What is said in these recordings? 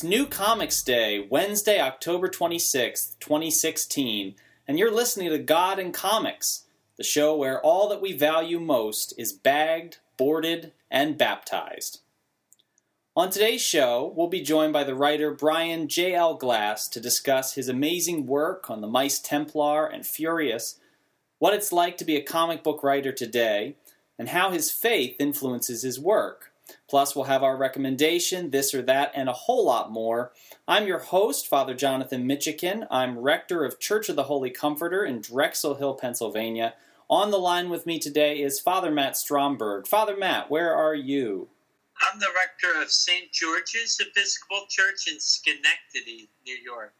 It's New Comics Day, Wednesday, October 26th, 2016, and you're listening to God and Comics, the show where all that we value most is bagged, boarded, and baptized. On today's show, we'll be joined by the writer Brian J.L. Glass to discuss his amazing work on the Mice Templar and Furious, what it's like to be a comic book writer today, and how his faith influences his work. Plus, we'll have our recommendation, this or that, and a whole lot more. I'm your host, Father Jonathan Mitchican. I'm rector of Church of the Holy Comforter in Drexel Hill, Pennsylvania. On the line with me today is Father Matt Stromberg. Father Matt, where are you? I'm the rector of St. George's Episcopal Church in Schenectady, New York.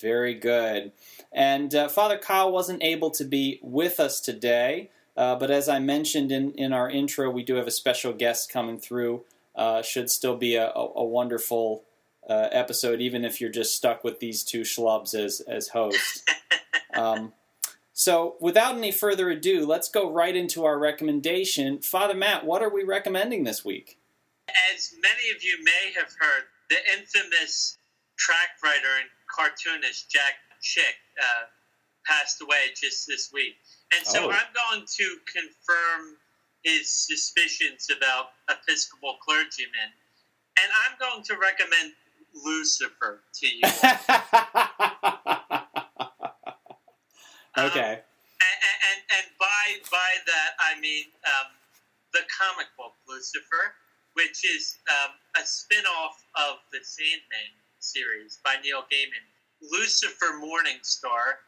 Very good. And uh, Father Kyle wasn't able to be with us today. Uh, but as I mentioned in, in our intro, we do have a special guest coming through. Uh, should still be a, a, a wonderful uh, episode, even if you're just stuck with these two schlubs as, as hosts. um, so, without any further ado, let's go right into our recommendation. Father Matt, what are we recommending this week? As many of you may have heard, the infamous track writer and cartoonist Jack Chick uh, passed away just this week. And so oh. I'm going to confirm his suspicions about Episcopal clergymen. And I'm going to recommend Lucifer to you. okay. Um, and, and, and, by, by that, I mean um, the comic book Lucifer, which is um, a spin off of the Sandman series by Neil Gaiman. Lucifer Morningstar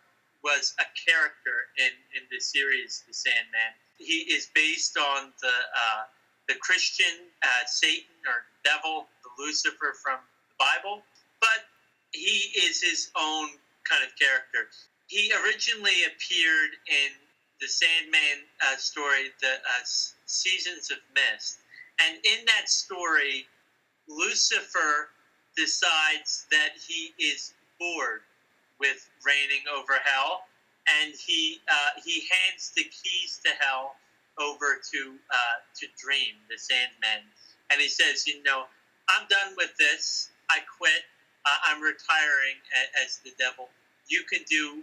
was a character in, in the series The Sandman. He is based on the uh, the Christian uh, Satan or devil, the Lucifer from the Bible, but he is his own kind of character. He originally appeared in the Sandman uh, story, the uh, Seasons of Mist, and in that story, Lucifer decides that he is bored with reigning over hell, and he uh, he hands the keys to hell over to uh, to Dream, the Sandman, and he says, you know, I'm done with this. I quit. Uh, I'm retiring as the devil. You can do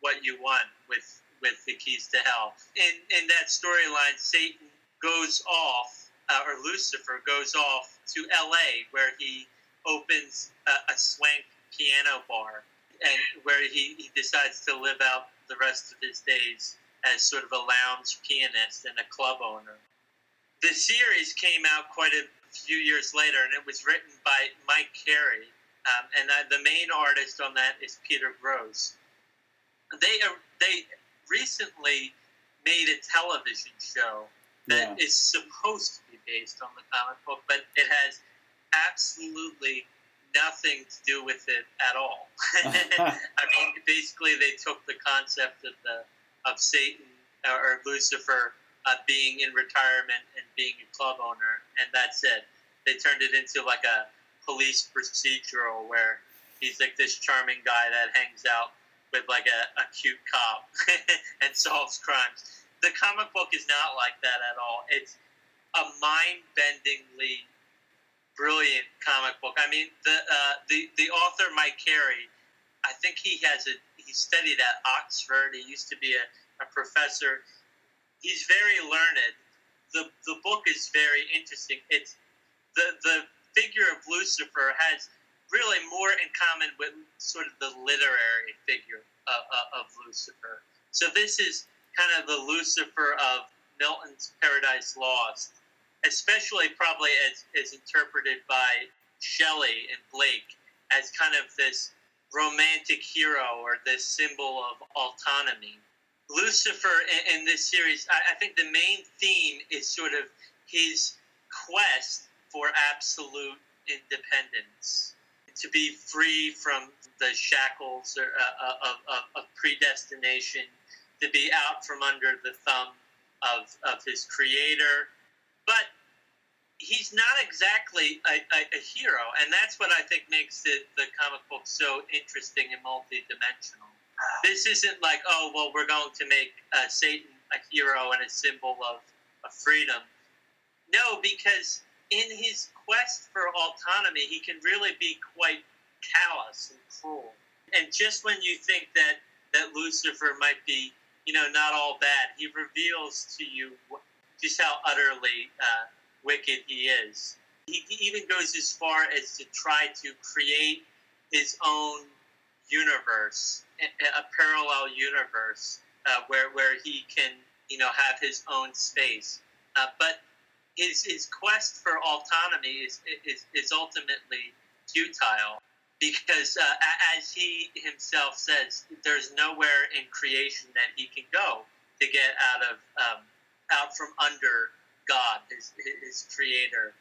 what you want with with the keys to hell. In in that storyline, Satan goes off, uh, or Lucifer goes off to L.A., where he opens a, a swank piano bar and where he, he decides to live out the rest of his days as sort of a lounge pianist and a club owner. The series came out quite a few years later, and it was written by Mike Carey, um, and uh, the main artist on that is Peter Gross. They uh, they recently made a television show that yeah. is supposed to be based on the comic book, but it has absolutely nothing to do with it at all. I mean, basically, they took the concept of the of Satan uh, or Lucifer uh, being in retirement and being a club owner, and that's it. They turned it into like a police procedural where he's like this charming guy that hangs out with like a, a cute cop and solves crimes. The comic book is not like that at all. It's a mind bendingly brilliant comic book. I mean, the uh, the the author Mike Carey, I think he has a he studied at Oxford. He used to be a, a professor. He's very learned. the The book is very interesting. It's the the figure of Lucifer has really more in common with sort of the literary figure of, of Lucifer. So this is kind of the Lucifer of Milton's Paradise Lost especially probably as, as interpreted by Shelley and Blake as kind of this romantic hero or this symbol of autonomy. Lucifer in, in this series, I, I think the main theme is sort of his quest for absolute independence, to be free from the shackles or, uh, uh of, of, of, predestination, to be out from under the thumb of, of his creator, but he's not exactly a, a, a, hero, and that's what I think makes it, the comic book so interesting and multidimensional. This isn't like, oh, well, we're going to make uh, Satan a hero and a symbol of, of freedom. No, because in his quest for autonomy, he can really be quite callous and cruel. And just when you think that that Lucifer might be, you know, not all bad, he reveals to you just how utterly uh, wicked he is. He, even goes as far as to try to create his own universe, a, a parallel universe, uh, where where he can, you know, have his own space. Uh, but his his quest for autonomy is is, is ultimately futile because uh, as he himself says, there's nowhere in creation that he can go to get out of um, out from under God, his, his creator.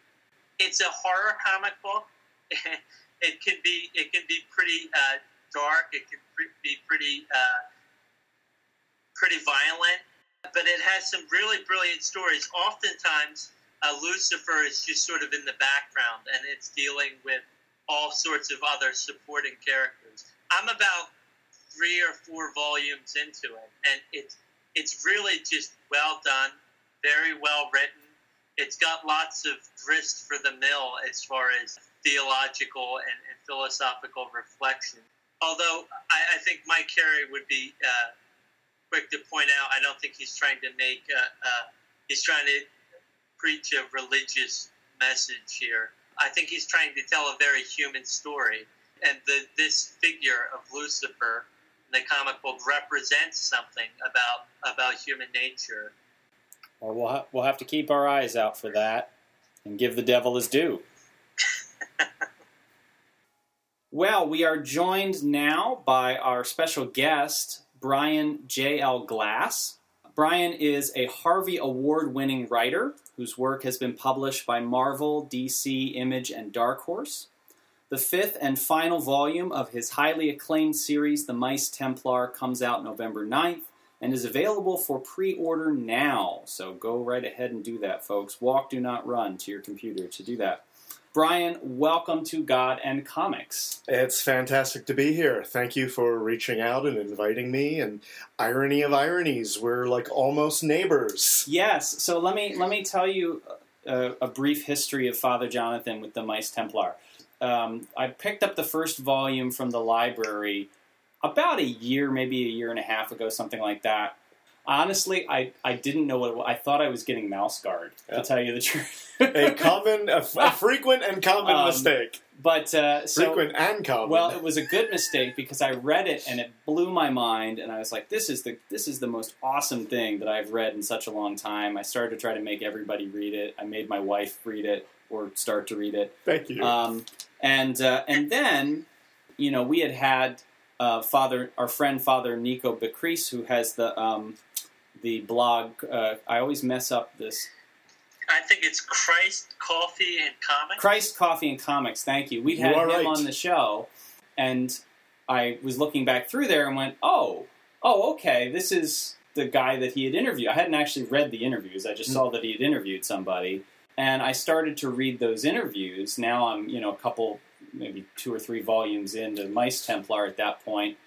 It's a horror comic book. it can be it can be pretty uh, dark. It can be pretty uh, pretty violent, but it has some really brilliant stories. Oftentimes, uh, Lucifer is just sort of in the background, and it's dealing with all sorts of other supporting characters. I'm about three or four volumes into it, and it's it's really just well done, very well written. It's got lots of grist for the mill as far as theological and, and philosophical reflection. Although I, I, think Mike Carey would be uh, quick to point out, I don't think he's trying to make uh, uh, he's trying to preach a religious message here. I think he's trying to tell a very human story. And the, this figure of Lucifer in the comic book represents something about about human nature. Well, we'll, ha- we'll have to keep our eyes out for that and give the devil his due. well, we are joined now by our special guest, Brian J.L. Glass. Brian is a Harvey Award winning writer whose work has been published by Marvel, DC, Image, and Dark Horse. The fifth and final volume of his highly acclaimed series, The Mice Templar, comes out November 9th and is available for pre order now. So go right ahead and do that, folks. Walk, do not run to your computer to do that. Brian, welcome to God and Comics. It's fantastic to be here. Thank you for reaching out and inviting me. And irony of ironies, we're like almost neighbors. Yes. So let me let me tell you a, a brief history of Father Jonathan with the Mice Templar. Um, I picked up the first volume from the library about a year, maybe a year and a half ago, something like that. Honestly, I, I didn't know what it was. I thought I was getting mouse guard, to tell you the truth. a common, a, a, frequent and common um, mistake. But uh, so, frequent and common. Well, it was a good mistake because I read it and it blew my mind, and I was like, "This is the this is the most awesome thing that I've read in such a long time." I started to try to make everybody read it. I made my wife read it or start to read it. Thank you. Um, and uh, and then, you know, we had had uh, Father, our friend Father Nico Becris, who has the um, the blog. Uh, I always mess up this. I think it's Christ Coffee and Comics. Christ Coffee and Comics. Thank you. We had him right. on the show, and I was looking back through there and went, "Oh, oh, okay. This is the guy that he had interviewed." I hadn't actually read the interviews. I just mm. saw that he had interviewed somebody, and I started to read those interviews. Now I'm, you know, a couple, maybe two or three volumes into Mice Templar at that point,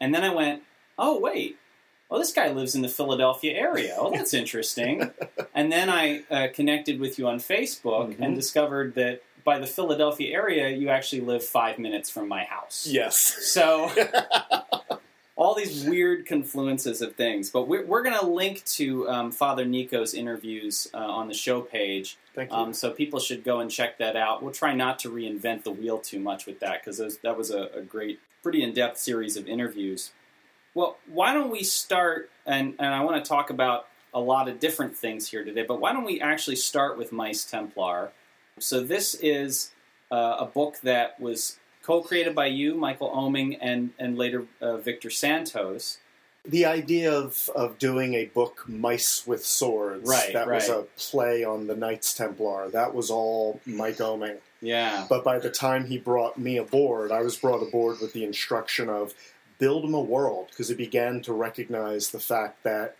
and then I went, "Oh, wait." well, this guy lives in the Philadelphia area. Oh, that's interesting. and then I uh, connected with you on Facebook mm-hmm. and discovered that by the Philadelphia area, you actually live five minutes from my house. Yes. So these weird confluences of things. But we're, we're going to link to um, Father Nico's interviews uh, on the show page. Thank you. Um, so people should go and check that out. We'll try not to reinvent the wheel too much with that because that was a, a great, pretty in depth series of interviews. Well, why don't we start? And, and I want to talk about a lot of different things here today, but why don't we actually start with Mice Templar? So, this is uh, a book that was co created by you, Michael Oeming, and, and later uh, Victor Santos. The idea of, of doing a book, Mice with Swords, right, that right. was a play on the Knights Templar. That was all Mike Oeming. Yeah. But by the time he brought me aboard, I was brought aboard with the instruction of build him a world because he began to recognize the fact that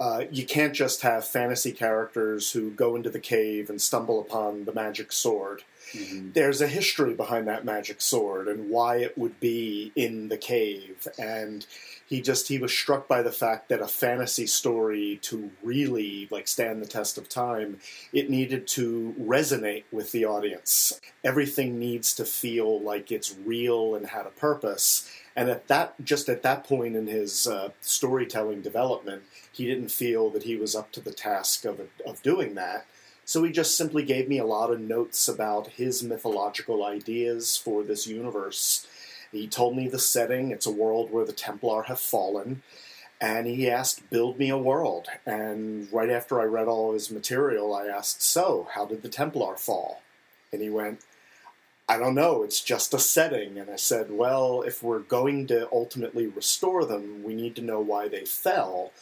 Uh, you can't just have fantasy characters who go into the cave and stumble upon the magic sword. Mm-hmm. There's a history behind that magic sword and why it would be in the cave. And he just he was struck by the fact that a fantasy story to really like stand the test of time, it needed to resonate with the audience. Everything needs to feel like it's real and had a purpose. And at that, just at that point in his uh, storytelling development, he didn't feel that he was up to the task of of doing that. So he just simply gave me a lot of notes about his mythological ideas for this universe. He told me the setting. It's a world where the Templar have fallen. And he asked, build me a world. And right after I read all his material, I asked, so, how did the Templar fall? And he went, I don't know, it's just a setting. And I said, well, if we're going to ultimately restore them, we need to know why they fell,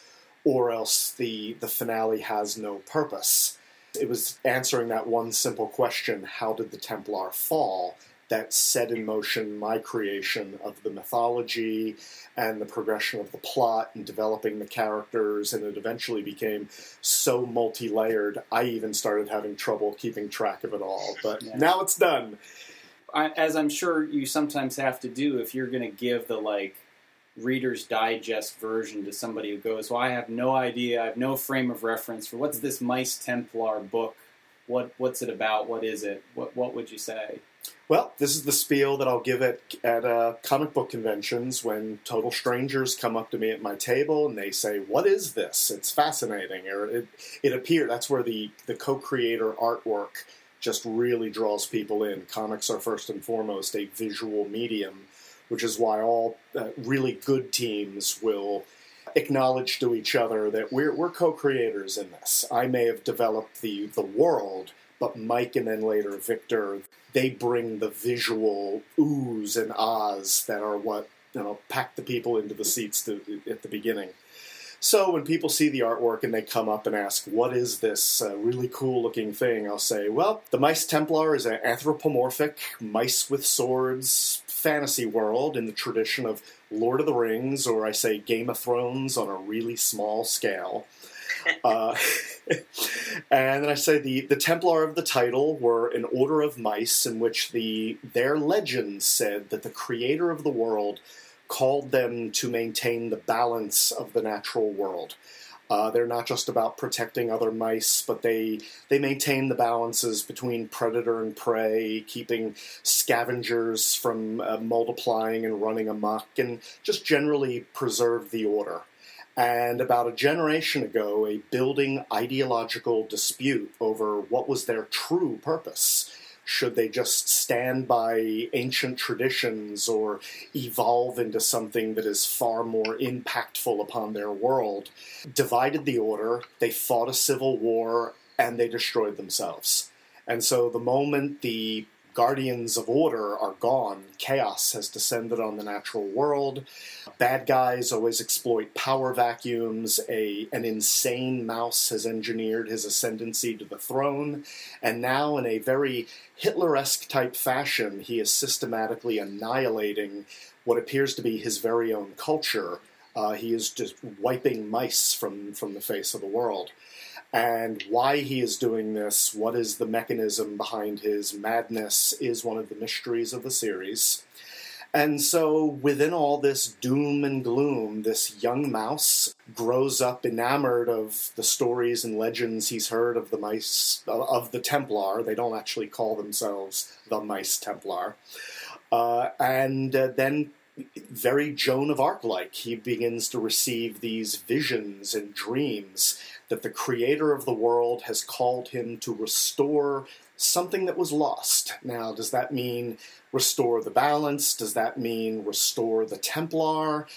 or else the, the finale has no purpose. It was answering that one simple question how did the Templar fall? That set in motion my creation of the mythology and the progression of the plot and developing the characters, and it eventually became so multi layered, I even started having trouble keeping track of it all. But Yeah. now it's done. I, as I'm sure you sometimes have to do if you're going to give the like Reader's Digest version to somebody who goes, "Well, I have no idea. I have no frame of reference for what's this Mice Templar book. What what's it about? What is it? What what would you say?" Well, this is the spiel that I'll give at, at uh, comic book conventions when total strangers come up to me at my table and they say, "What is this? It's fascinating." Or it it appeared that's where the the co-creator artwork just really draws people in. Comics are first and foremost a visual medium, which is why all uh, really good teams will acknowledge to each other that we're we're co-creators in this. I may have developed the the world, but Mike and then later Victor, they bring the visual oohs and ahs that are what you know pack the people into the seats to, at the beginning. So when people see the artwork and they come up and ask, "What is this uh, really cool-looking thing?" I'll say, "Well, the Mice Templar is an anthropomorphic mice with swords fantasy world in the tradition of Lord of the Rings, or I say Game of Thrones on a really small scale." Uh, and then I say the, the Templar of the title were an order of mice in which the their legends said that the creator of the world called them to maintain the balance of the natural world. Uh, they're not just about protecting other mice, but they they maintain the balances between predator and prey, keeping scavengers from uh, multiplying and running amok, and just generally preserve the order. And about a generation ago, a building ideological dispute over what was their true purpose. Should they just stand by ancient traditions or evolve into something that is far more impactful upon their world? Divided the order, they fought a civil war, and they destroyed themselves. And so the moment the guardians of order are gone, chaos has descended on the natural world. Bad guys always exploit power vacuums. A an insane mouse has engineered his ascendancy to the throne, and now in a very Hitler-esque type fashion, he is systematically annihilating what appears to be his very own culture. Uh, he is just wiping mice from from the face of the world and why he is doing this, what is the mechanism behind his madness, is one of the mysteries of the series. And so, within all this doom and gloom, this young mouse grows up enamored of the stories and legends he's heard of the mice, of the Templar. They don't actually call themselves the Mice Templar. Uh, and uh, then very Joan of Arc like. He begins to receive these visions and dreams that the creator of the world has called him to restore something that was lost. Now, does that mean restore the balance? Does that mean restore the Templar?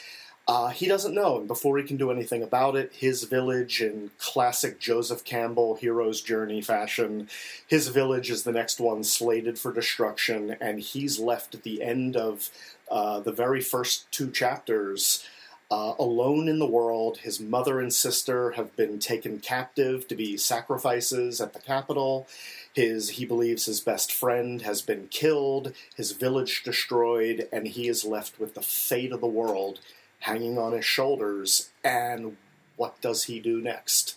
Uh, he doesn't know, and before he can do anything about it, his village, in classic Joseph Campbell hero's journey fashion, his village is the next one slated for destruction, and he's left at the end of uh, the very first two chapters uh, alone in the world. His mother and sister have been taken captive to be sacrifices at the capital. His, he believes his best friend has been killed, his village destroyed, and he is left with the fate of the world hanging on his shoulders. And what does he do next?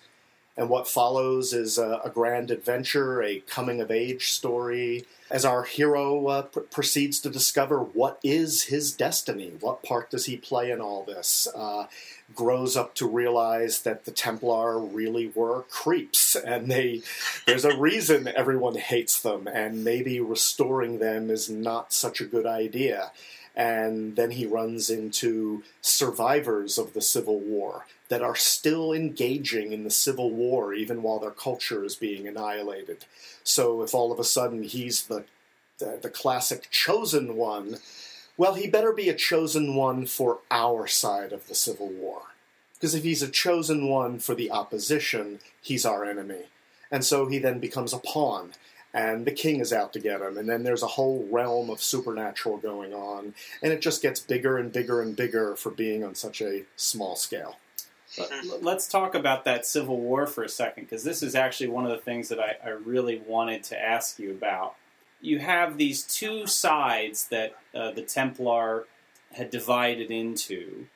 And what follows is a, a grand adventure, a coming of age story, as our hero uh, pr- proceeds to discover what is his destiny. What part does he play in all this? Uh, grows up to realize that the Templar really were creeps, and they there's a reason everyone hates them, and maybe restoring them is not such a good idea. And then he runs into survivors of the Civil War that are still engaging in the Civil War even while their culture is being annihilated. So if all of a sudden he's the the, the classic chosen one, well, he better be a chosen one for our side of the Civil War. Because if he's a chosen one for the opposition, he's our enemy. And so he then becomes a pawn, and the king is out to get him, and then there's a whole realm of supernatural going on, and it just gets bigger and bigger and bigger for being on such a small scale. Let- Let's talk about that Civil War for a second, because this is actually one of the things that I, I really wanted to ask you about. You have these two sides that uh, the Templar had divided into,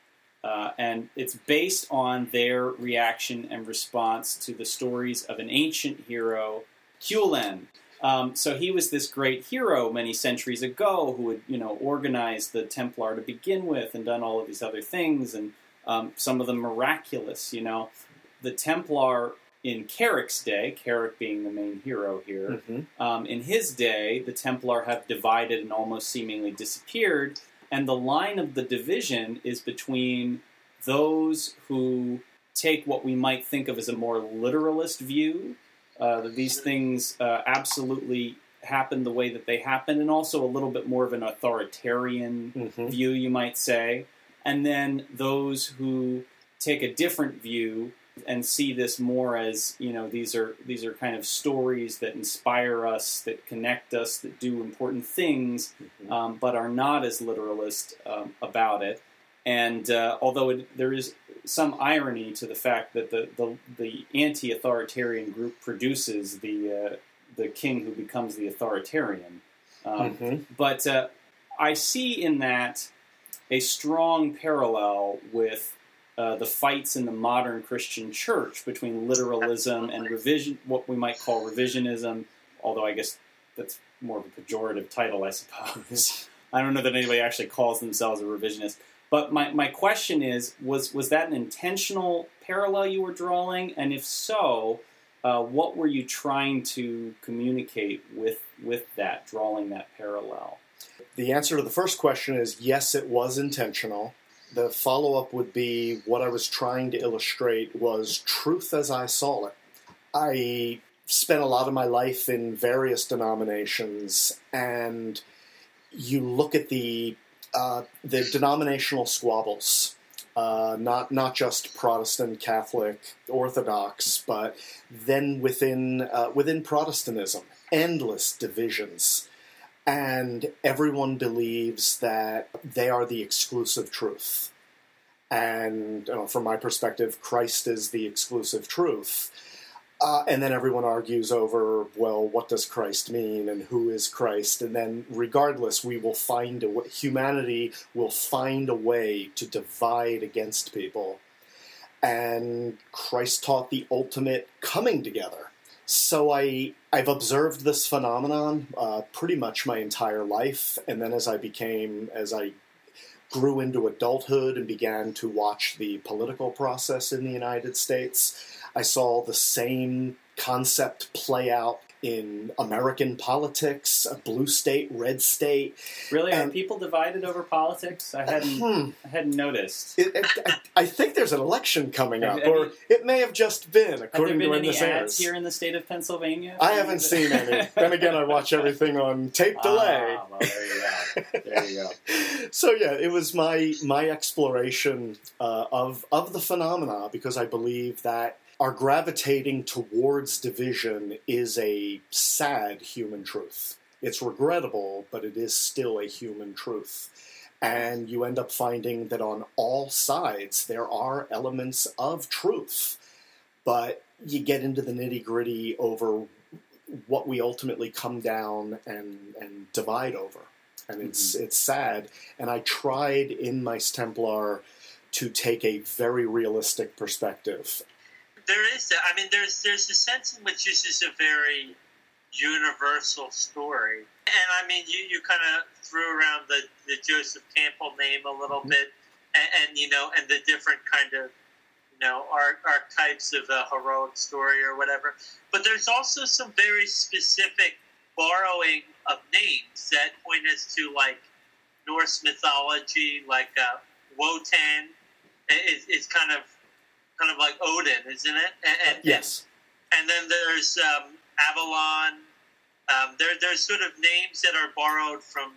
uh, and it's based on their reaction and response to the stories of an ancient hero, Cullen. Um, so he was this great hero many centuries ago who had, you know, organized the Templar to begin with and done all of these other things, and um, some of them miraculous. You know, the Templar in Karic's day, Karic being the main hero here, Mm-hmm. um, in his day, the Templar have divided and almost seemingly disappeared, and the line of the division is between those who take what we might think of as a more literalist view, uh, that these things uh, absolutely happen the way that they happen, and also a little bit more of an authoritarian Mm-hmm. view, you might say, and then those who take a different view and see this more as you know these are these are kind of stories that inspire us, that connect us, that do important things, um, but are not as literalist um, about it. And uh, although it, there is some irony to the fact that the the, the anti-authoritarian group produces the uh, the king who becomes the authoritarian, um, hmm but uh, I see in that a strong parallel with uh, the fights in the modern Christian church between literalism and revision, what we might call revisionism. Although I guess that's more of a pejorative title, I suppose. I don't know that anybody actually calls themselves a revisionist. But my, my question is was was that an intentional parallel you were drawing? And if so, uh, what were you trying to communicate with with that, drawing that parallel? The answer to the first question is yes, it was intentional. The follow up would be what I was trying to illustrate was truth as I saw it. I spent a lot of my life in various denominations, and you look at the uh, the denominational squabbles, uh, not not just Protestant, Catholic, Orthodox, but then within uh, within Protestantism, endless divisions and everyone believes that they are the exclusive truth. And you know, from my perspective, Christ is the exclusive truth. Uh, and then everyone argues over, well, what does Christ mean and who is Christ? And then, regardless, we will find a way, humanity will find a way to divide against people. And Christ taught the ultimate coming together. So I I've observed this phenomenon uh, pretty much my entire life, and then as I became as I grew into adulthood and began to watch the political process in the United States, I saw the same concept play out in American politics, a blue state, red state. Really, are people divided over politics? I hadn't Hmm. I hadn't noticed. It, it, I, I think there's an election coming up, have or you- it may have just been, according been to any Linda ads here in the state of Pennsylvania? I haven't seen any. then again, I watch everything on tape delay. Ah, well, there you go. There you go. so yeah, it was my my exploration uh, of of the phenomena because I believe that our gravitating towards division is a sad human truth. It's regrettable, but it is still a human truth. And you end up finding that on all sides there are elements of truth, but you get into the nitty gritty over what we ultimately come down and, and divide over and it's mm-hmm. it's sad. And I tried in Mice Templar to take a very realistic perspective. There is that. I mean, there's there's a sense in which this is a very universal story, and I mean, you, you kind of threw around the, the Joseph Campbell name a little Mhm. bit, and, and you know, and the different kind of you know arch- archetypes of a heroic story or whatever. But there's also some very specific borrowing of names that point us to like Norse mythology, like uh, Wotan is, is kind of kind of like Odin, isn't it? And, and, Yes. and then there's um, Avalon. Um, there, there's sort of names that are borrowed from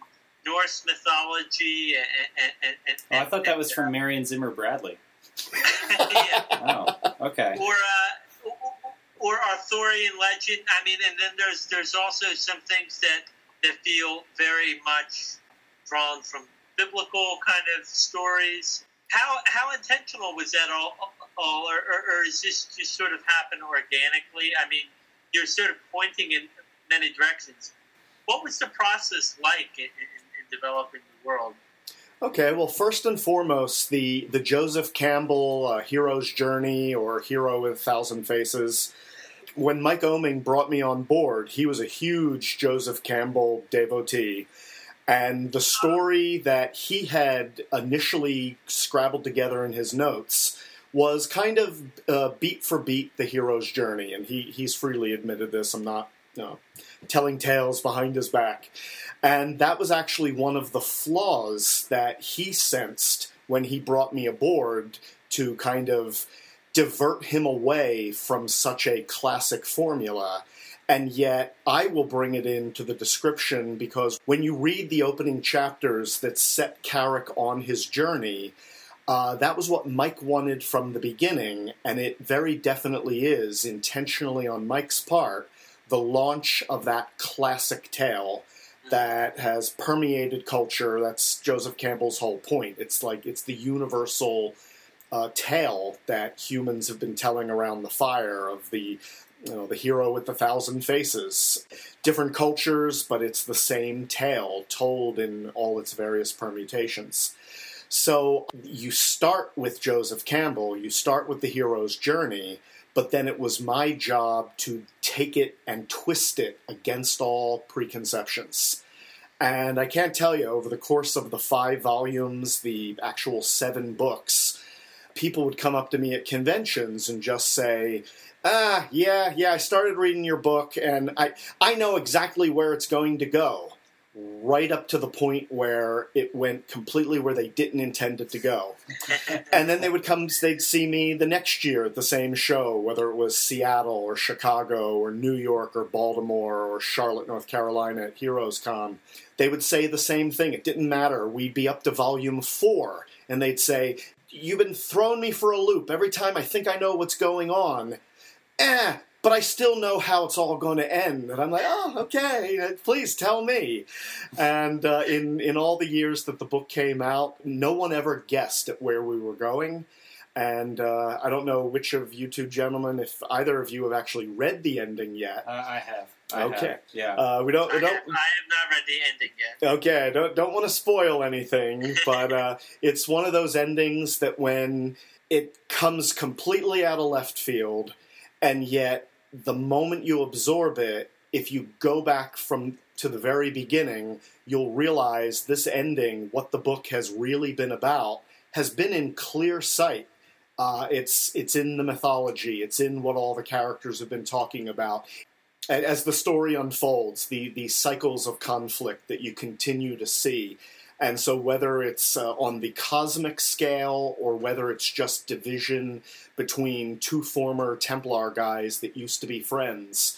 Norse mythology, and, and, and, Oh, I thought that was from Marion Zimmer Bradley. yeah. Oh, okay. or uh, or Arthurian legend. I mean, and then there's there's also some things that that feel very much drawn from biblical kind of stories. How how intentional was that all? All or, or, or is this just sort of happen organically? I mean, you're sort of pointing in many directions. What was the process like in, in, in developing the world? Okay, well, first and foremost, the, the Joseph Campbell uh, Hero's Journey or Hero with a Thousand Faces. When Mike Oeming brought me on board, he was a huge Joseph Campbell devotee. And the story that he had initially scrabbled together in his notes was kind of uh, beat for beat the hero's journey. And he, he's freely admitted this. I'm not you know, telling tales behind his back. And that was actually one of the flaws that he sensed when he brought me aboard to kind of divert him away from such a classic formula. And yet, I will bring it into the description because when you read the opening chapters that set Karic on his journey, uh, that was what Mike wanted from the beginning, and it very definitely is, intentionally on Mike's part, the launch of that classic tale that has permeated culture. That's Joseph Campbell's whole point. It's like it's the universal uh, tale that humans have been telling around the fire of the you know the hero with the thousand faces. Different cultures, but it's the same tale told in all its various permutations. So you start with Joseph Campbell, you start with the hero's journey, but then it was my job to take it and twist it against all preconceptions. And I can't tell you, over the course of the five volumes, the actual seven books, people would come up to me at conventions and just say, Ah, yeah, yeah, I started reading your book and I, I know exactly where it's going to go right up to the point where it went completely where they didn't intend it to go. and then they would come, they'd see me the next year at the same show, whether it was Seattle or Chicago or New York or Baltimore or Charlotte, North Carolina at Heroes Con. They would say the same thing. It didn't matter. We'd be up to volume four, and they'd say, You've been throwing me for a loop. Every time I think I know what's going on, eh, but I still know how it's all going to end. And I'm like, oh, okay, please tell me. And uh, in in all the years that the book came out, no one ever guessed at where we were going. And uh, I don't know which of you two gentlemen, if either of you have actually read the ending yet. Uh, I have. I Okay. have. Yeah. Uh, we don't. I We have, I don't. have not read the ending yet. Okay, I don't don't want to spoil anything, but uh, it's one of those endings that when it comes completely out of left field, and yet the moment you absorb it, if you go back from to the very beginning, you'll realize this ending, what the book has really been about, has been in clear sight. Uh, it's it's in the mythology. It's in what all the characters have been talking about. As the story unfolds, the the cycles of conflict that you continue to see, and so whether it's uh, on the cosmic scale or whether it's just division between two former Templar guys that used to be friends,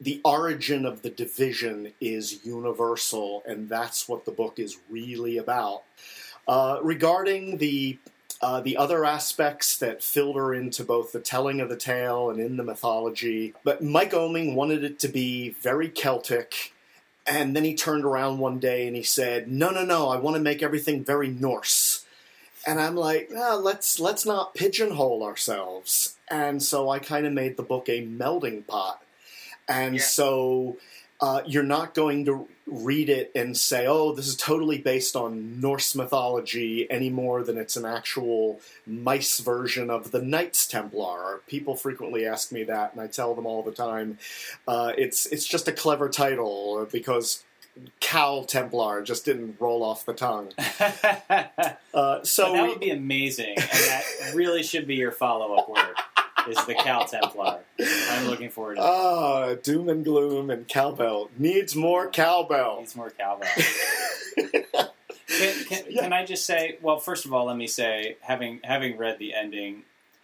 the origin of the division is universal, and that's what the book is really about. Uh, regarding the uh, the other aspects that filter into both the telling of the tale and in the mythology, but Mike Oeming wanted it to be very Celtic, and then he turned around one day and he said, "No, no, no! I want to make everything very Norse." And I'm like, "Ah, let's let's not pigeonhole ourselves. And so I kind of made the book a melding pot. And Yeah. so uh, you're not going to read it and say, "Oh, this is totally based on Norse mythology," any more than it's an actual mice version of the Knights Templar. People frequently ask me that, and I tell them all the time, uh, "It's it's just a clever title because." Cal Templar just didn't roll off the tongue. Uh, so that would be amazing, and that really should be your follow-up word. Is the Cal Templar? I'm looking forward to it. Ah, doom and gloom and cowbell needs more cowbell. Needs more cowbell. Can, can, can I just say? Well, first of all, let me say, having having read the ending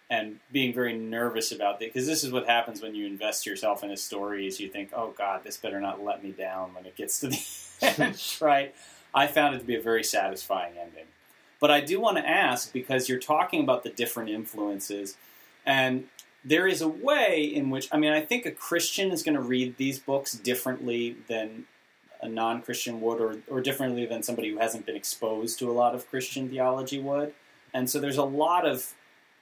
and being very nervous about it, because this is what happens when you invest yourself in a story. Is you think, oh God, this better not let me down when it gets to the end, right? I found it to be a very satisfying ending. But I do want to ask because you're talking about the different influences, and there is a way in which I mean, I think a Christian is going to read these books differently than a non-Christian would, or, or differently than somebody who hasn't been exposed to a lot of Christian theology would. And so there's a lot of,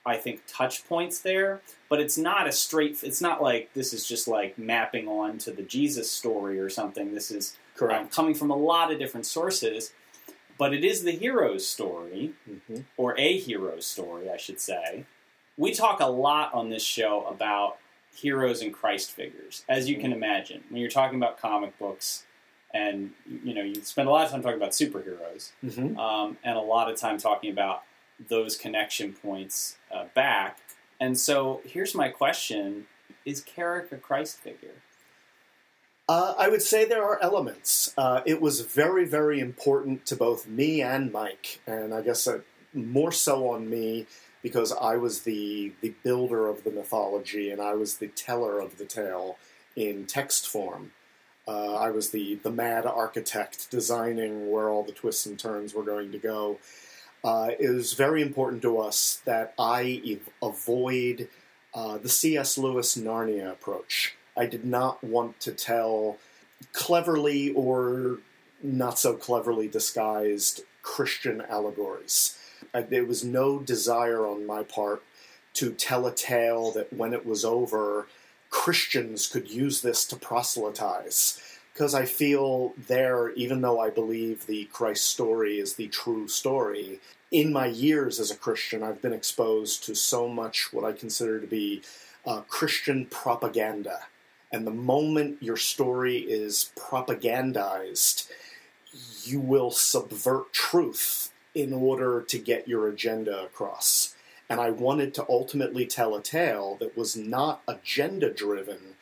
I think, touch points there. But it's not a straight. It's not like this is just like mapping on to the Jesus story or something. This is um, Correct. coming from a lot of different sources. But it is the hero's story, Mhm. or a hero's story, I should say. We talk a lot on this show about heroes and Christ figures, as you can imagine. When you're talking about comic books, and you know, you spend a lot of time talking about superheroes, Mhm. um, and a lot of time talking about those connection points uh, back. And so, here's my question: Is Karic a Christ figure? Uh, I would say there are elements. Uh, it was very, very important to both me and Mike, and I guess uh, more so on me because I was the the builder of the mythology and I was the teller of the tale in text form. Uh, I was the the mad architect designing where all the twists and turns were going to go. Uh, it was very important to us that I ev- avoid uh, the C.S. Lewis Narnia approach. I did not want to tell cleverly or not so cleverly disguised Christian allegories. Uh, there was no desire on my part to tell a tale that when it was over, Christians could use this to proselytize. Because I feel there, even though I believe the Christ story is the true story, in my years as a Christian, I've been exposed to so much what I consider to be uh, Christian propaganda. And the moment your story is propagandized, you will subvert truth in order to get your agenda across. And I wanted to ultimately tell a tale that was not agenda driven,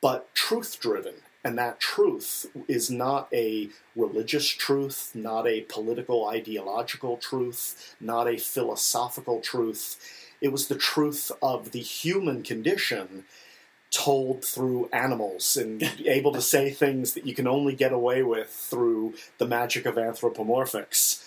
but truth driven. And that truth is not a religious truth, not a political ideological truth, not a philosophical truth. It was the truth of the human condition told through animals and able to say things that you can only get away with through the magic of anthropomorphics.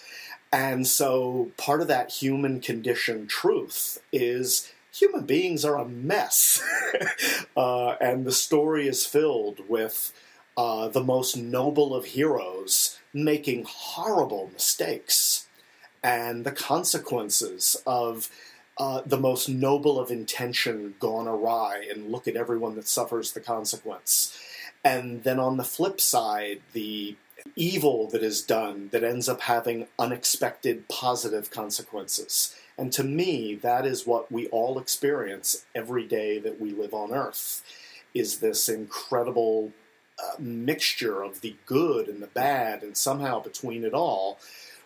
And so part of that human condition truth is human beings are a mess. uh, and the story is filled with uh, the most noble of heroes making horrible mistakes and the consequences of uh, the most noble of intention gone awry, and look at everyone that suffers the consequence. And then on the flip side, the evil that is done that ends up having unexpected positive consequences. And to me, that is what we all experience every day that we live on Earth. Is this incredible uh, mixture of the good and the bad, and somehow between it all,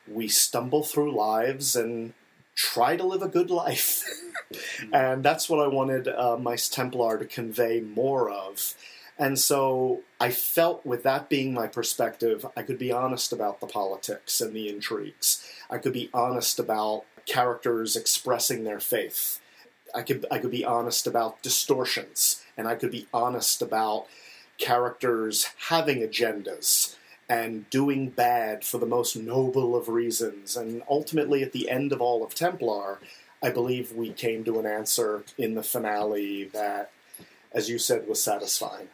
we stumble through lives and try to live a good life. and that's what I wanted uh, Mice Templar to convey more of. And so I felt, with that being my perspective, I could be honest about the politics and the intrigues. I could be honest about characters expressing their faith. I could I could be honest about distortions, and I could be honest about characters having agendas and doing bad for the most noble of reasons. And ultimately, at the end of all of Templar, I believe we came to an answer in the finale that, as you said, was satisfying.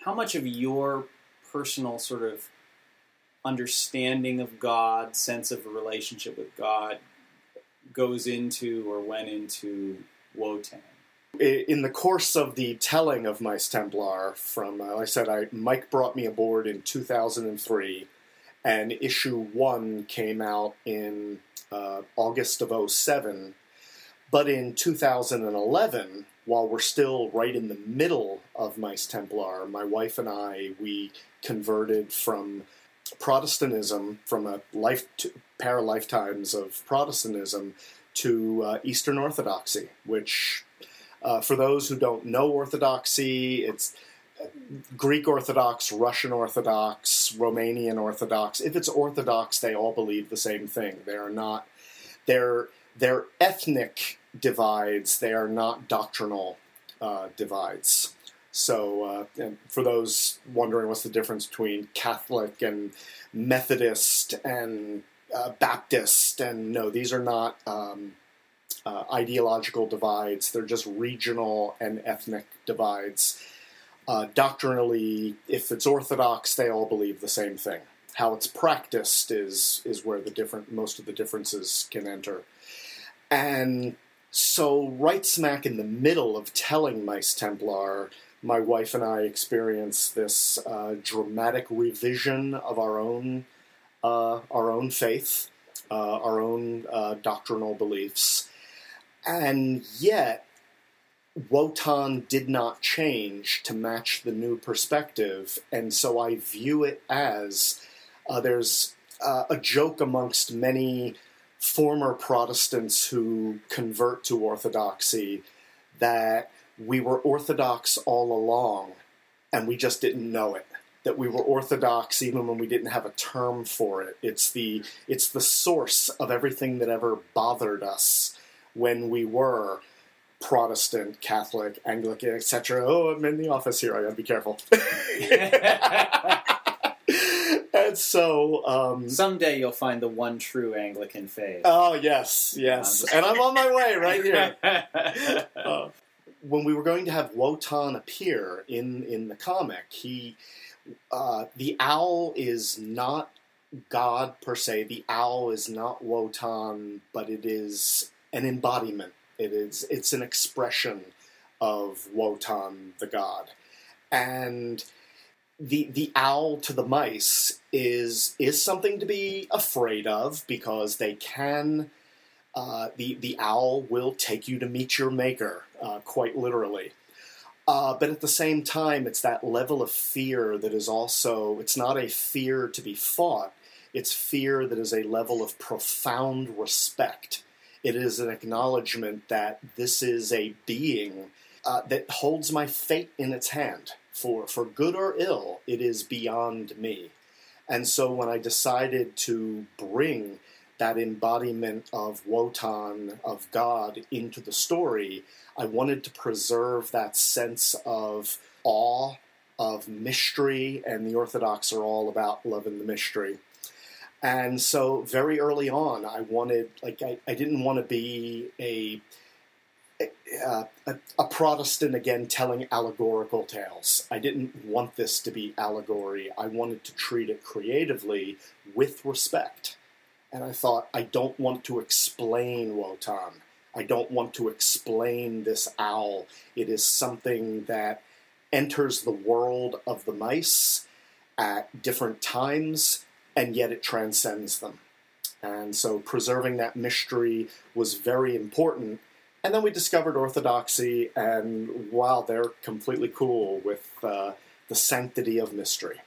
How much of your personal sort of understanding of God, sense of a relationship with God, goes into or went into Wotan? In the course of the telling of Mice Templar, from uh, like I said, I Mike brought me aboard in 2003, and issue one came out in uh, August of 07. But in 2011, while we're still right in the middle of Mice Templar, my wife and I we converted from Protestantism, from a life to, pair of lifetimes of Protestantism, to uh, Eastern Orthodoxy, which, uh, for those who don't know Orthodoxy, it's uh, Greek Orthodox, Russian Orthodox, Romanian Orthodox. If it's Orthodox, they all believe the same thing. They are not. They're they're ethnic divides. They are not doctrinal uh, divides. So, uh, for those wondering what's the difference between Catholic and Methodist and uh, Baptist, and no, these are not um, uh, ideological divides. They're just regional and ethnic divides. Uh, doctrinally, if it's Orthodox, they all believe the same thing. How it's practiced is is where the different most of the differences can enter. And so, right smack in the middle of telling Mice Templar, my wife and I experienced this uh, dramatic revision of our own uh, our own faith, uh, our own uh, doctrinal beliefs, and yet Wotan did not change to match the new perspective, and so I view it as uh, there's uh, a joke amongst many former Protestants who convert to Orthodoxy that we were Orthodox all along and we just didn't know it. That we were Orthodox even when we didn't have a term for it. It's the it's the source of everything that ever bothered us when we were Protestant, Catholic, Anglican, etc. Oh, I'm in the office here. I gotta be careful. so, um, Someday you'll find the one true Anglican faith. oh yes, yes, and I'm on my way right here. Uh, when we were going to have Wotan appear in in the comic, he uh, the owl is not God per se. The owl is not Wotan, but it is an embodiment. It is it's an expression of Wotan, the god, and the the owl to the mice is is something to be afraid of because they can. Uh, the the owl will take you to meet your maker, uh, quite literally. Uh, but at the same time, it's that level of fear that is also it's not a fear to be fought. It's fear that is a level of profound respect. It is an acknowledgement that this is a being uh, that holds my fate in its hand. For for good or ill, it is beyond me. And so when I decided to bring that embodiment of Wotan, of God, into the story, I wanted to preserve that sense of awe, of mystery, and the Orthodox are all about loving the mystery. And so very early on, I wanted, like, I, I didn't want to be a, a, a, a Protestant again telling allegorical tales. I didn't want this to be allegory. I wanted to treat it creatively with respect. And I thought, I don't want to explain Wotan. I don't want to explain this owl. It is something that enters the world of the mice at different times, and yet it transcends them. And so preserving that mystery was very important. And then we discovered Orthodoxy, and wow, they're completely cool with uh, the sanctity of mystery.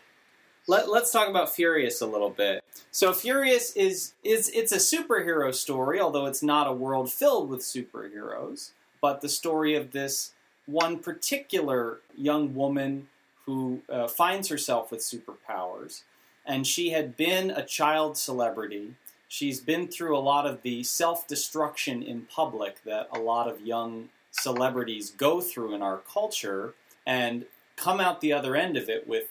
Let, let's talk about Furious a little bit. So Furious is is it's a superhero story, although it's not a world filled with superheroes, but the story of this one particular young woman who uh, finds herself with superpowers, and she had been a child celebrity. She's been through a lot of the self destruction in public that a lot of young celebrities go through in our culture, and come out the other end of it with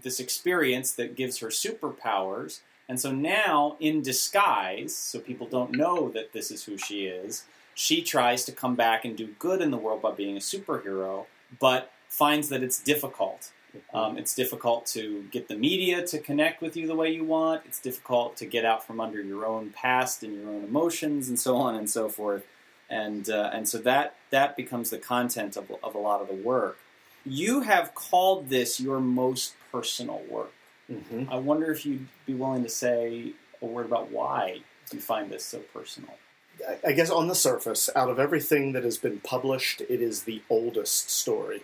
this experience that gives her superpowers. And so now, in disguise, so people don't know that this is who she is, she tries to come back and do good in the world by being a superhero, but finds that it's difficult. Um, it's difficult to get the media to connect with you the way you want. It's difficult to get out from under your own past and your own emotions and so on and so forth. and uh, and so that that becomes the content of, of a lot of the work. You have called this your most personal work. Mm-hmm. I wonder if you'd be willing to say a word about why you find this so personal. I guess on the surface, out of everything that has been published, it is the oldest story.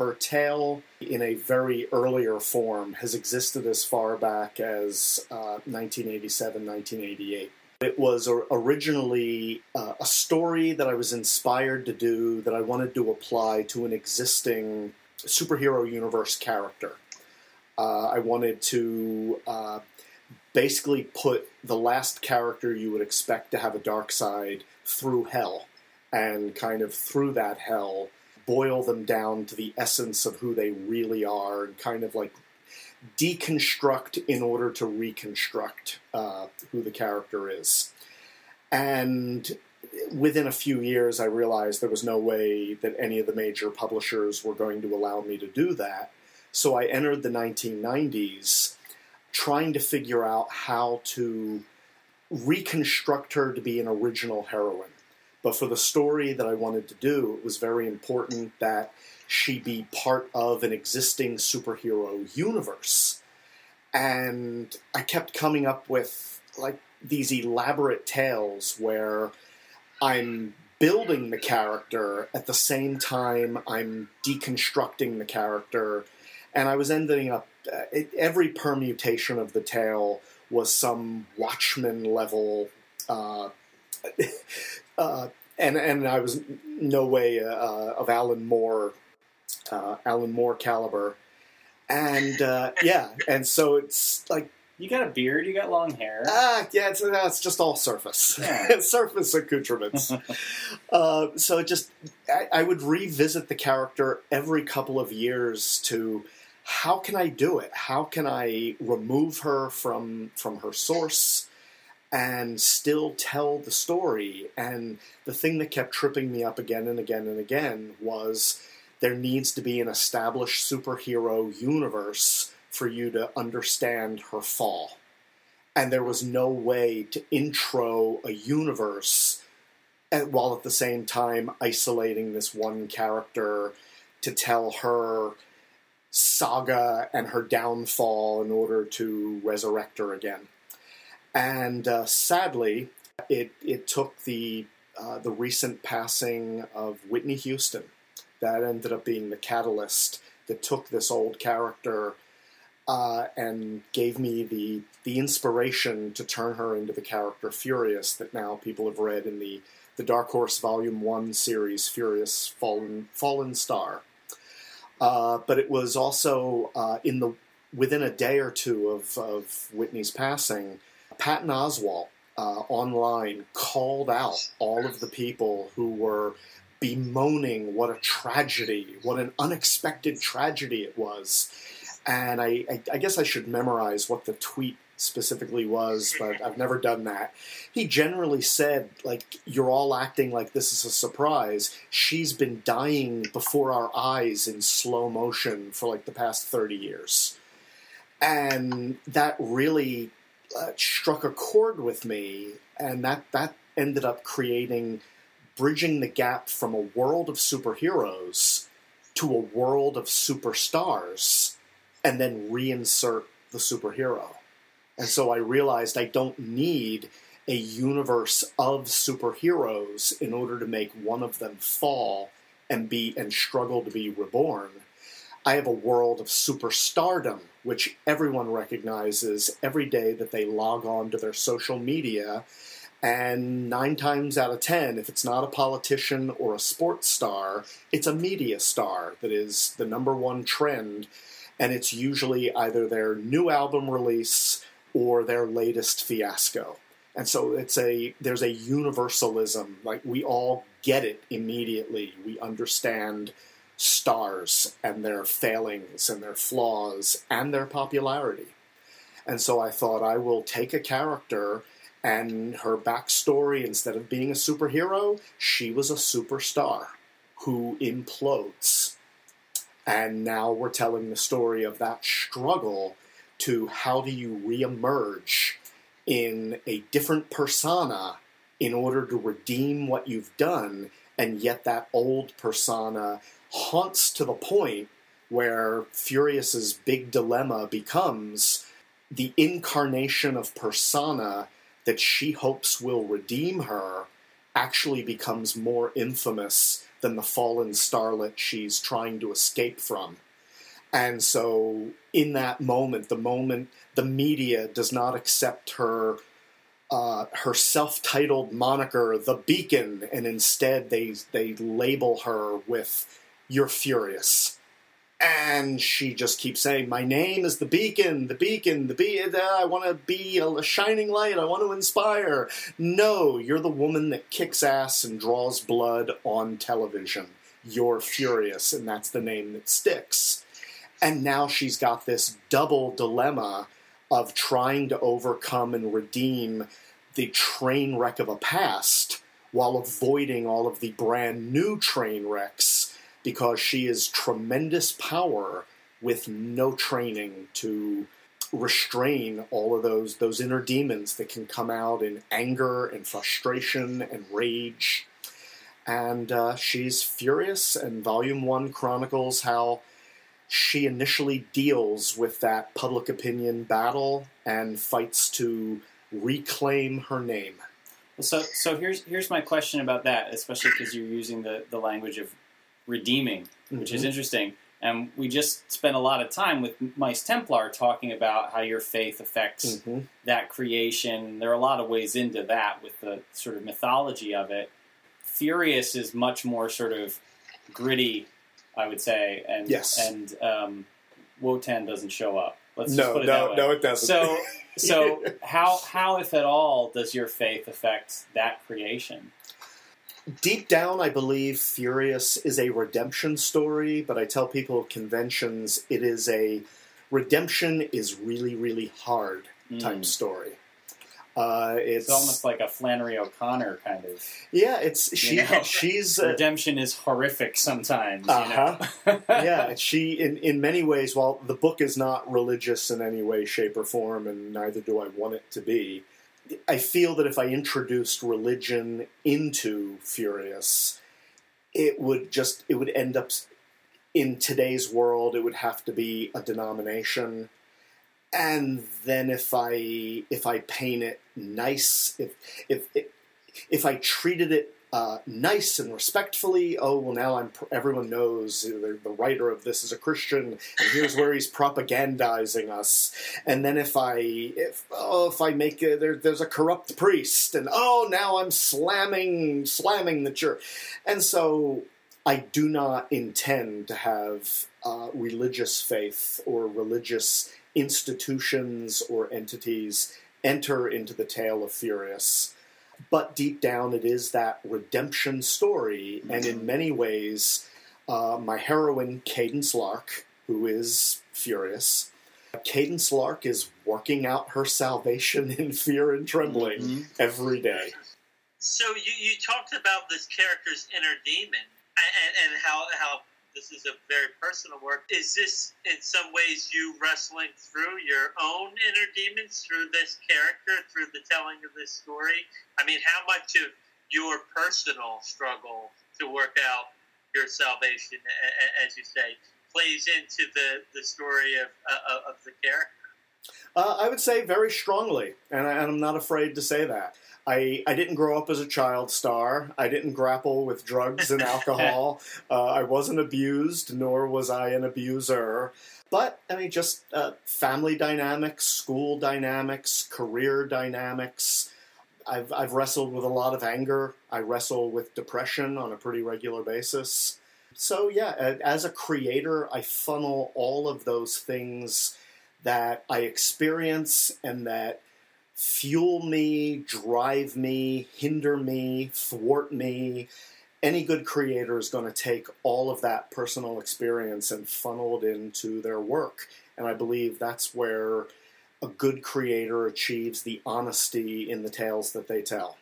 Her tale, in a very earlier form, has existed as far back as uh, 1987, 1988. It was originally uh, a story that I was inspired to do that I wanted to apply to an existing superhero universe character. Uh, I wanted to uh, basically put the last character you would expect to have a dark side through hell and kind of through that hell boil them down to the essence of who they really are and kind of like deconstruct in order to reconstruct uh, who the character is. And within a few years, I realized there was no way that any of the major publishers were going to allow me to do that. So I entered the 1990s trying to figure out how to reconstruct her to be an original heroine. But for the story that I wanted to do, it was very important that she be part of an existing superhero universe. And I kept coming up with like these elaborate tales where I'm building the character at the same time I'm deconstructing the character. And I was ending up, uh, it, every permutation of the tale was some Watchmen level uh, uh, and and I was no way uh, of Alan Moore, uh, Alan Moore caliber, and uh, yeah, and so it's like You got a beard, you got long hair. ah, yeah, it's, uh, it's just all surface, Yeah. surface accoutrements. uh, so it just I, I would revisit the character every couple of years to how can I do it? How can I remove her from from her source? And still tell the story. And the thing that kept tripping me up again and again and again was there needs to be an established superhero universe for you to understand her fall. And there was no way to intro a universe while at the same time isolating this one character to tell her saga and her downfall in order to resurrect her again. And uh, sadly, it it took the uh, the recent passing of Whitney Houston that ended up being the catalyst that took this old character uh, and gave me the the inspiration to turn her into the character Furious that now people have read in the the Dark Horse Volume One series, Furious Fallen Fallen Star. Uh, but it was also uh, in the within a day or two of, of Whitney's passing. Patton Oswalt uh, online called out all of the people who were bemoaning what a tragedy, what an unexpected tragedy it was. And I, I, I guess I should memorize what the tweet specifically was, but I've never done that. He generally said, like, you're all acting like this is a surprise. She's been dying before our eyes in slow motion for like the past 30 years. And that really uh, struck a chord with me, and that that ended up creating bridging the gap from a world of superheroes to a world of superstars, and then reinsert the superhero. And so I realized I don't need a universe of superheroes in order to make one of them fall and be and struggle to be reborn. I have a world of superstardom, which everyone recognizes every day that they log on to their social media. And nine times out of ten, if it's not a politician or a sports star, it's a media star that is the number one trend. And it's usually either their new album release or their latest fiasco. And so it's a there's a universalism, like we all get it immediately. We understand stars and their failings and their flaws and their popularity. And so I thought I will take a character and her backstory, instead of being a superhero, she was a superstar who implodes. And now we're telling the story of that struggle to how do you reemerge in a different persona in order to redeem what you've done, and yet that old persona haunts to the point where Furious's big dilemma becomes the incarnation of persona that she hopes will redeem her actually becomes more infamous than the fallen starlet she's trying to escape from. And so, in that moment, the moment the media does not accept her uh, her self-titled moniker, the Beacon, and instead they they label her with "You're furious," and she just keeps saying, "My name is the Beacon, the Beacon, the Beacon. I want to be a shining light. I want to inspire." No, you're the woman that kicks ass and draws blood on television. You're furious, and that's the name that sticks. And now she's got this double dilemma of trying to overcome and redeem the train wreck of a past while avoiding all of the brand new train wrecks because she is tremendous power with no training to restrain all of those those inner demons that can come out in anger and frustration and rage and uh, she's furious and volume one chronicles how she initially deals with that public opinion battle and fights to reclaim her name. So, so here's here's my question about that, especially because you're using the, the language of redeeming, which mm-hmm. is interesting. And we just spent a lot of time with Mice Templar talking about how your faith affects mm-hmm. that creation. There are a lot of ways into that with the sort of mythology of it. Furious is much more sort of gritty, I would say, and yes. and um, Wotan doesn't show up. Let's no, no, no, it doesn't. So, so how how if at all does your faith affect that creation? Deep down, I believe Furious is a redemption story, but I tell people at conventions it is a redemption is really, really hard type mm. story. Uh, it's, it's, almost like a Flannery O'Connor kind of. Yeah, it's she. You know? She's uh, redemption is horrific sometimes. Uh huh. yeah, she in in many ways. While the book is not religious in any way, shape, or form, and neither do I want it to be. I feel that if I introduced religion into Furious, it would just it would end up in today's world. It would have to be a denomination and then if I if I paint it nice, if if if, if I treated it uh, nice and respectfully, oh well, now I'm everyone knows the, writer of this is a Christian, and here's where he's propagandizing us. And then if I if oh if I make a, there, there's a corrupt priest, and oh now I'm slamming slamming the church, and so I do not intend to have uh, religious faith or religious institutions or entities enter into the tale of Furious. But deep down, it is that redemption story, and in many ways, uh, my heroine, Cadence Lark, who is Furious, Cadence Lark is working out her salvation in fear and trembling mm-hmm. every day. So you, you talked about this character's inner demon and, and how, how this is a very personal work. Is this, in some ways, you wrestling through your own inner demons through this character, through the telling of this story? I mean, how much of your personal struggle to work out your salvation, as you say, plays into the, the story of, uh, of the character? Uh, I would say very strongly, and, I, am not afraid to say that. I, I didn't grow up as a child star. I didn't grapple with drugs and alcohol. uh, I wasn't abused, nor was I an abuser. But, I mean, just uh, family dynamics, school dynamics, career dynamics. I've, I've wrestled with a lot of anger. I wrestle with depression on a pretty regular basis. So, yeah, as a creator, I funnel all of those things that I experience and that fuel me, drive me, hinder me, thwart me. Any good creator is going to take all of that personal experience and funnel it into their work. And I believe that's where a good creator achieves the honesty in the tales that they tell.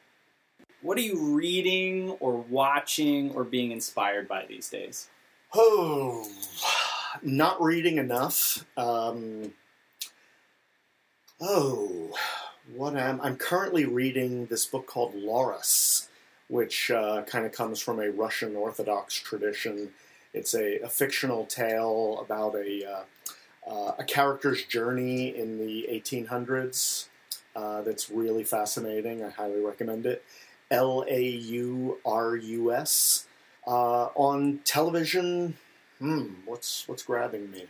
What are you reading or watching or being inspired by these days? Oh, not reading enough. Um, oh, what am I'm currently reading this book called Laurus, which uh, kind of comes from a Russian Orthodox tradition. It's a, a fictional tale about a uh, uh, a character's journey in the 1800s. Uh, that's really fascinating. I highly recommend it. L A U R U S uh, on television. Hmm, what's what's grabbing me?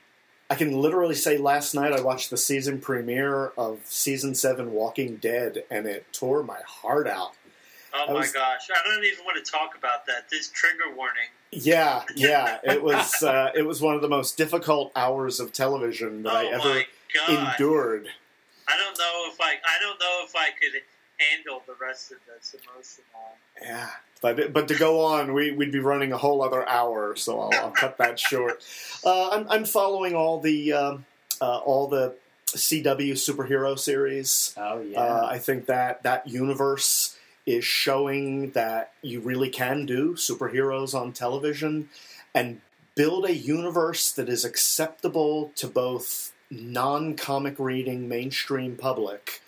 I can literally say last night I watched the season premiere of season seven Walking Dead, and it tore my heart out. Oh I my was- gosh, I don't even want to talk about that. This trigger warning. Yeah, yeah, it was uh, it was one of the most difficult hours of television that I oh ever endured. I don't know if I I don't know if I could handle the rest of this emotional. Yeah, but but to go on, we we'd be running a whole other hour, so I'll, I'll cut that short. Uh, I'm I'm following all the um, uh, all the CW superhero series. Oh yeah. Uh, I think that that universe is showing that you really can do superheroes on television and build a universe that is acceptable to both non-comic reading mainstream public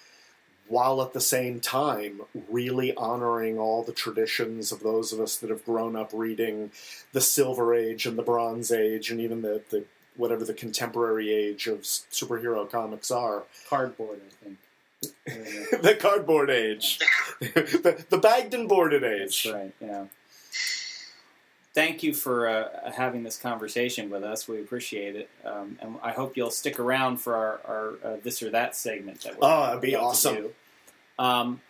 while at the same time really honoring all the traditions of those of us that have grown up reading the silver age and the bronze age and even the, the whatever the contemporary age of superhero comics are Cardboard, I think. The cardboard age, the, the bagged and boarded age. That's right. Yeah. Thank you for uh, having this conversation with us. We appreciate it, um, and I hope you'll stick around for our, our uh, this or that segment. That we're Oh, that'd be awesome. Um,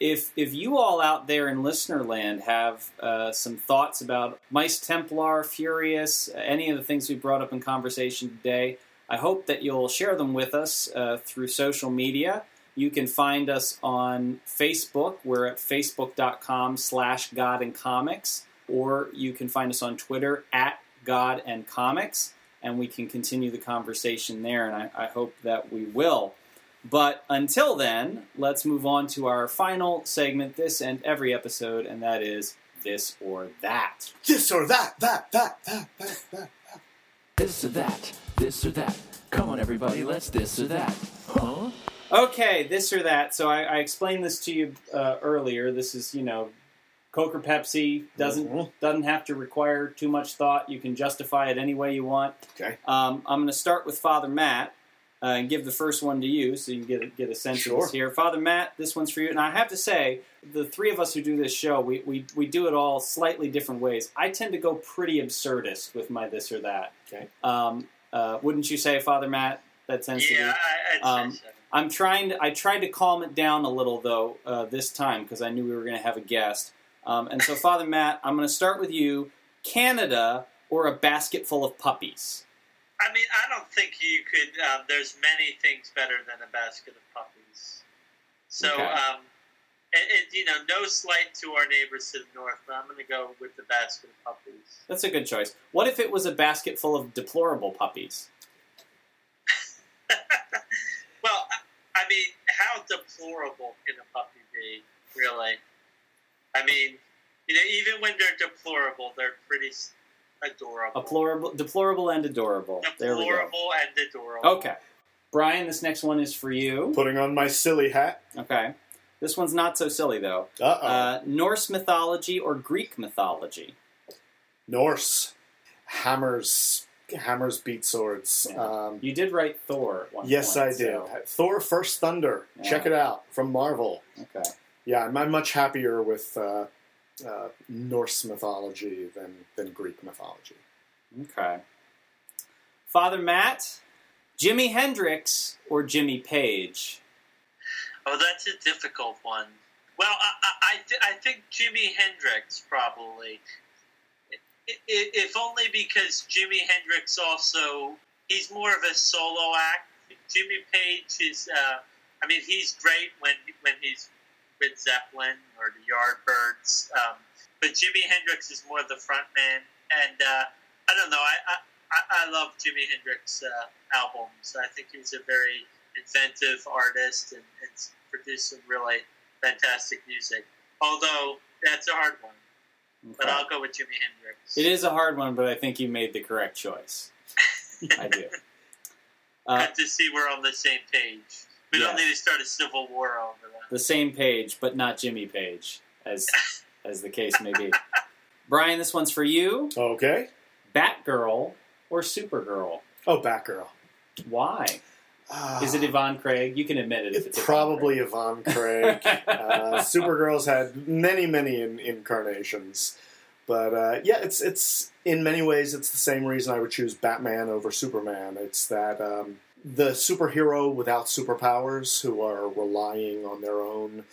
if if you all out there in listener land have uh, some thoughts about Mice Templar, Furious, any of the things we brought up in conversation today, I hope that you'll share them with us uh, through social media. You can find us on Facebook. We're at facebook.com slash God and Comics. Or you can find us on Twitter at God and Comics. And we can continue the conversation there. And I, I hope that we will. But until then, let's move on to our final segment, this and every episode, and that is This or That. This or that, that, that, that, that, that. That. This or that, this or that. Come on, everybody, let's this or that. Huh? Okay, this or that. So I, I explained this to you uh, earlier. This is, you know, Coke or Pepsi doesn't Mhm. doesn't have to require too much thought. You can justify it any way you want. Okay. Um, I'm going to start with Father Matt uh, and give the first one to you, so you can get a, get a sense of this here. Father Matt, this one's for you. And I have to say, the three of us who do this show, we, we, we do it all slightly different ways. I tend to go pretty absurdist with my this or that. Okay. Um, uh, wouldn't you say, Father Matt? That tends to be. Yeah, I, I'd Um, say so. I'm trying to. I tried to calm it down a little though uh, this time because I knew we were going to have a guest. Um, and so, Father Matt, I'm going to start with you. Canada or a basket full of puppies? I mean, I don't think you could. Um, there's many things better than a basket of puppies. So, Okay. um, it, it, you know, no slight to our neighbors to the north, but I'm going to go with the basket of puppies. That's a good choice. What if it was a basket full of deplorable puppies? well, I, I mean, how deplorable can a puppy be, really? I mean, you know, even when they're deplorable, they're pretty adorable. Deplorable, deplorable, and adorable. There we go. Deplorable and adorable. Okay, Brian, this next one is for you. Putting on my silly hat. Okay, this one's not so silly though. Uh oh. Uh, Norse mythology or Greek mythology? Norse. Hammers. Hammers beat swords. Yeah. Um, You did write Thor. At one yes, point, I did. so- Thor First Thunder. Yeah. Check it out from Marvel. Okay. Yeah, I'm, I'm much happier with uh, uh, Norse mythology than, than Greek mythology. Okay. Father Matt, Jimi Hendrix or Jimmy Page? Oh, that's a difficult one. Well, I, I, I, th- I think Jimi Hendrix probably. I- i- If only because Jimi Hendrix also he's more of a solo act. Jimmy Page is. Uh, I mean, he's great when when he's with Zeppelin or the Yardbirds. Um, but Jimi Hendrix is more the front man, and uh, I don't know. I, I I- love Jimi Hendrix uh, albums. I think he's a very inventive artist and, and produced some really fantastic music. Although that's a hard one, but I'll go with Jimi Hendrix. It is a hard one, but I think you made the correct choice. I do. Uh, Good to see we're on the same page. We don't need to start a civil war over that. the same page, but not Jimmy Page, as as the case may be. Brian, this one's for you. Okay. Batgirl or Supergirl? Oh, Batgirl. Why? Ah, Is it Yvonne Craig? You can admit it if it's It's Yvonne probably Yvonne Craig. uh, Supergirl's had many, many in- incarnations, but uh, yeah, it's it's in many ways it's the same reason I would choose Batman over Superman. It's that um, the superhero without superpowers who are relying on their own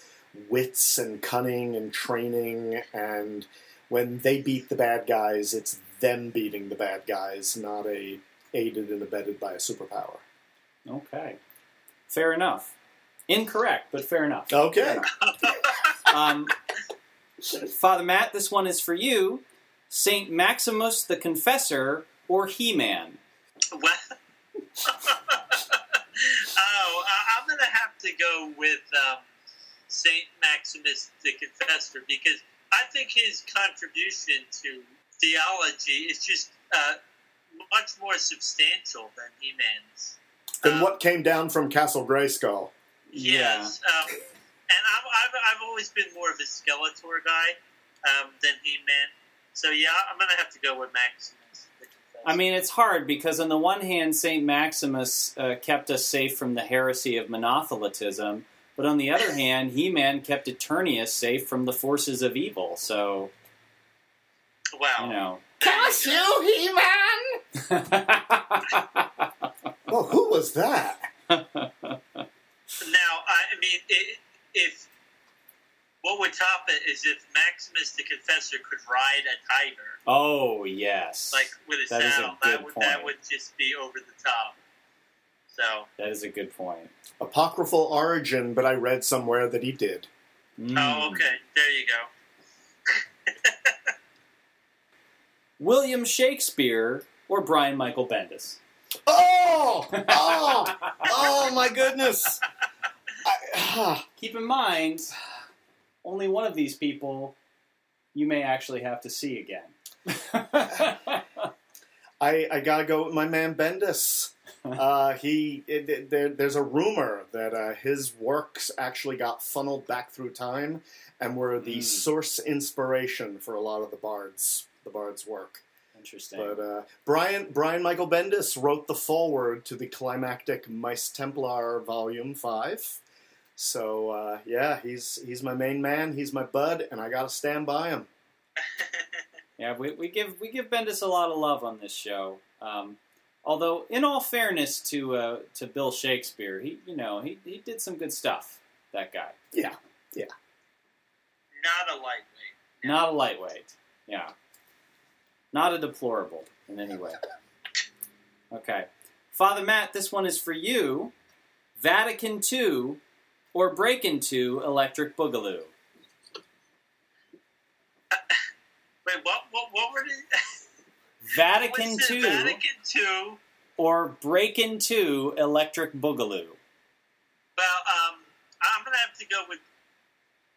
wits and cunning and training, and when they beat the bad guys, it's them beating the bad guys, not a aided and abetted by a superpower. Okay. Fair enough. Incorrect, but fair enough. Okay. Um, Father Matt, this one is for you. Saint Maximus the Confessor or He-Man? Well, oh, I- I'm going to have to go with um, Saint Maximus the Confessor because I think his contribution to theology is just uh, much more substantial than He-Man's. Then Um, what came down from Castle Grayskull? Yes, um, and I've, I've, I've always been more of a Skeletor guy um, than He-Man. So yeah, I'm going to have to go with Maximus the Confessor. I mean, it's hard because on the one hand, Saint Maximus uh, kept us safe from the heresy of monothelitism, but on the other hand, He-Man kept Eternius safe from the forces of evil. So well, you know. Curse you, He-Man! well, who was that? Now, I, I mean, i if what would top it is if Maximus the Confessor could ride a tiger, oh yes, like with a That is a saddle. good that would that would just be over the top. So, that is a good point. Apocryphal origin, but I read somewhere that he did. Mm. oh, okay, there you go. William Shakespeare or Brian Michael Bendis? Oh! Oh! oh, my goodness! I, ah. Keep in mind, only one of these people you may actually have to see again. I, I gotta go with my man Bendis. Uh, he it, it- there, there's a rumor that uh, his works actually got funneled back through time and were the Mm. source inspiration for a lot of the bards the bards work. Interesting. But uh, Brian Brian Michael Bendis wrote the foreword to the climactic Mice Templar Volume Five. So uh, yeah, he's he's my main man. He's my bud, and I gotta stand by him. Yeah, we, we give we give Bendis a lot of love on this show. Um, although, in all fairness to uh, to Bill Shakespeare, he you know he, he did some good stuff. That guy, Yeah, Yeah. Not a lightweight. not a lightweight. Yeah, not a deplorable in any way. Okay, Father Matt, this one is for you. Vatican II or Breakin' 2 Electric Boogaloo. Wait, what? What? What were the? Vatican II Vatican or Breakin' 2 Electric Boogaloo. Well, um, I'm gonna have to go with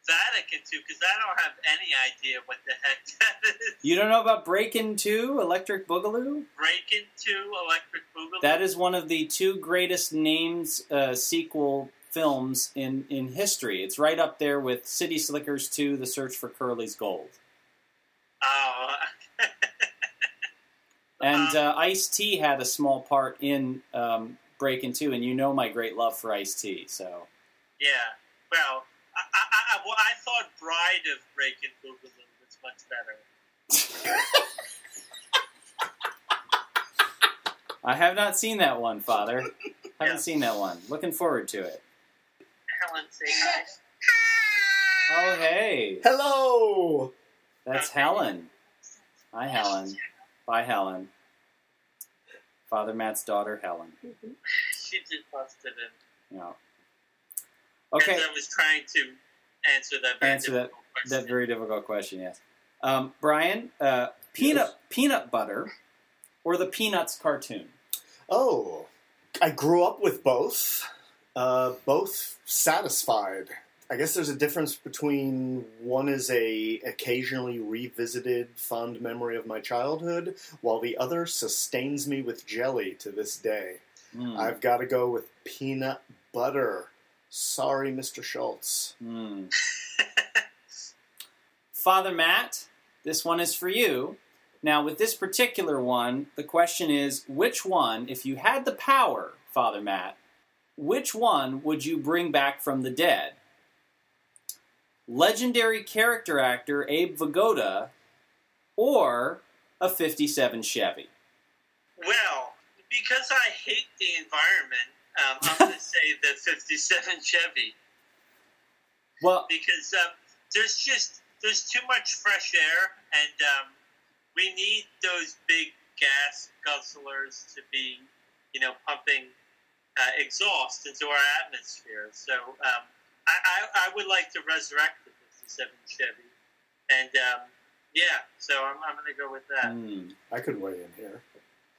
Vatican Two because I don't have any idea what the heck that is. You don't know about Breakin' 2 Electric Boogaloo? Breakin' 2 Electric Boogaloo. That is one of the two greatest names uh, sequel films in, in history. It's right up there with City Slickers 2, The Search for Curly's Gold. Oh, And uh, Ice T had a small part in um, Breakin' 2, and you know my great love for Ice T. So yeah. Well, I, I, I, well, I thought Bride of Breaking Boogaloo was much better. I have not seen that one, Father. Haven't Yeah. seen that one. Looking forward to it. Helen, say hi. Oh, hey, Hello. that's Helen. Hi, Helen. Bye, Helen. Father Matt's daughter, Helen. She just busted in. Yeah. Okay. As I was trying to answer that very Answer that- difficult question. That very difficult question, yes. Um, Brian, uh, peanut Yes. peanut butter or the Peanuts cartoon? Oh, I grew up with both. Uh, both satisfied. I guess there's a difference between one is a occasionally revisited fond memory of my childhood, while the other sustains me with jelly to this day. Mm. I've got to go with peanut butter. Sorry, Mr. Schulz. Hmm. Father Matt, this one is for you. Now, with this particular one, the question is which one, if you had the power, Father Matt, which one would you bring back from the dead? Legendary character actor Abe Vigoda or a 57 Chevy? Well, because I hate the environment, um, I'm going to say the 57 Chevy Well, because um, there's just there's too much fresh air, and um, we need those big gas guzzlers to be, you know, pumping uh, exhaust into our atmosphere. So um, I, I, I would like to resurrect the 57 Chevy, and um, yeah, so I'm, I'm going to go with that. hmm, I could weigh in here.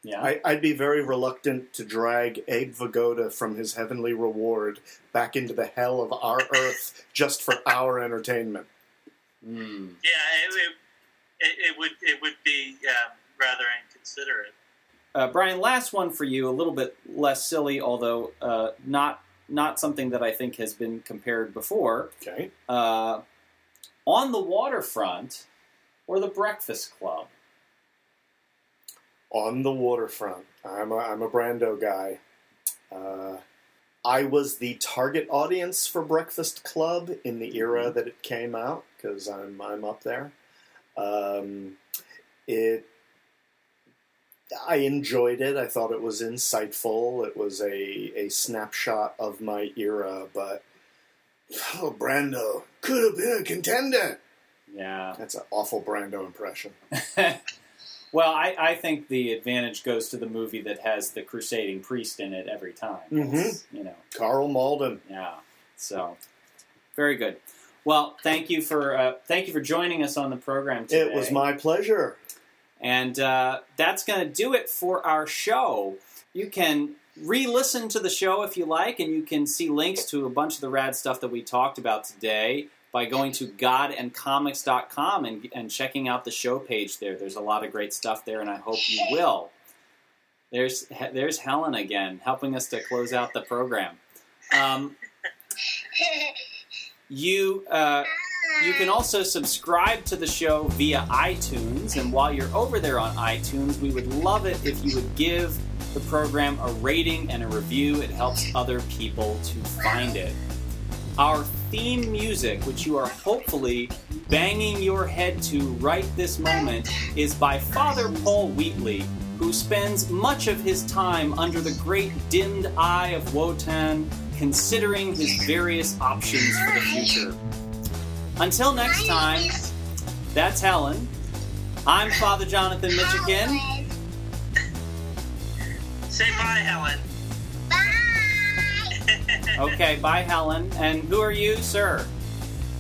yeah. I, I'd be very reluctant to drag Abe Vigoda from his heavenly reward back into the hell of our earth just for our entertainment. Hmm. Yeah, it, it, it would it would be um, rather inconsiderate. Uh, Brian, last one for you, a little bit less silly, although uh, not not something that I think has been compared before. Okay. Uh, on the waterfront or the Breakfast Club? On the waterfront. I'm a, I'm a Brando guy. Uh, I was the target audience for Breakfast Club in the era that it came out because I'm I'm up there. Um, it I enjoyed it. I thought it was insightful. It was a a snapshot of my era, but oh, Brando could have been a contender. Yeah. That's an awful Brando impression. well, I, I think the advantage goes to the movie that has the crusading priest in it every time. Mhm. You know, Karl Malden. yeah. So, very good. Well, thank you for uh, thank you for joining us on the program today. It was my pleasure. And uh, that's going to do it for our show. You can re listen to the show if you like, and you can see links to a bunch of the rad stuff that we talked about today by going to godandcomics.com and, and checking out the show page there. There's a lot of great stuff there, and I hope you will. There's, there's Helen again, helping us to close out the program. Um, you. Uh, you can also subscribe to the show via iTunes, and while you're over there on iTunes, we would love it if you would give the program a rating and a review. It helps other people to find it. Our theme music, which you are hopefully banging your head to right this moment, is by Father Paul Wheatley, who spends much of his time under the great dimmed eye of Wotan, considering his various options for the future. Until next time, that's Helen. I'm Father Jonathan Michigan. Say bye, Helen. Bye. Okay, bye, Helen. And who are you, sir?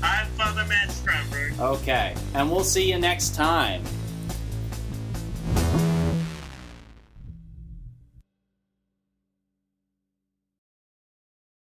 I'm Father Matt Stromberg. Okay, and we'll see you next time.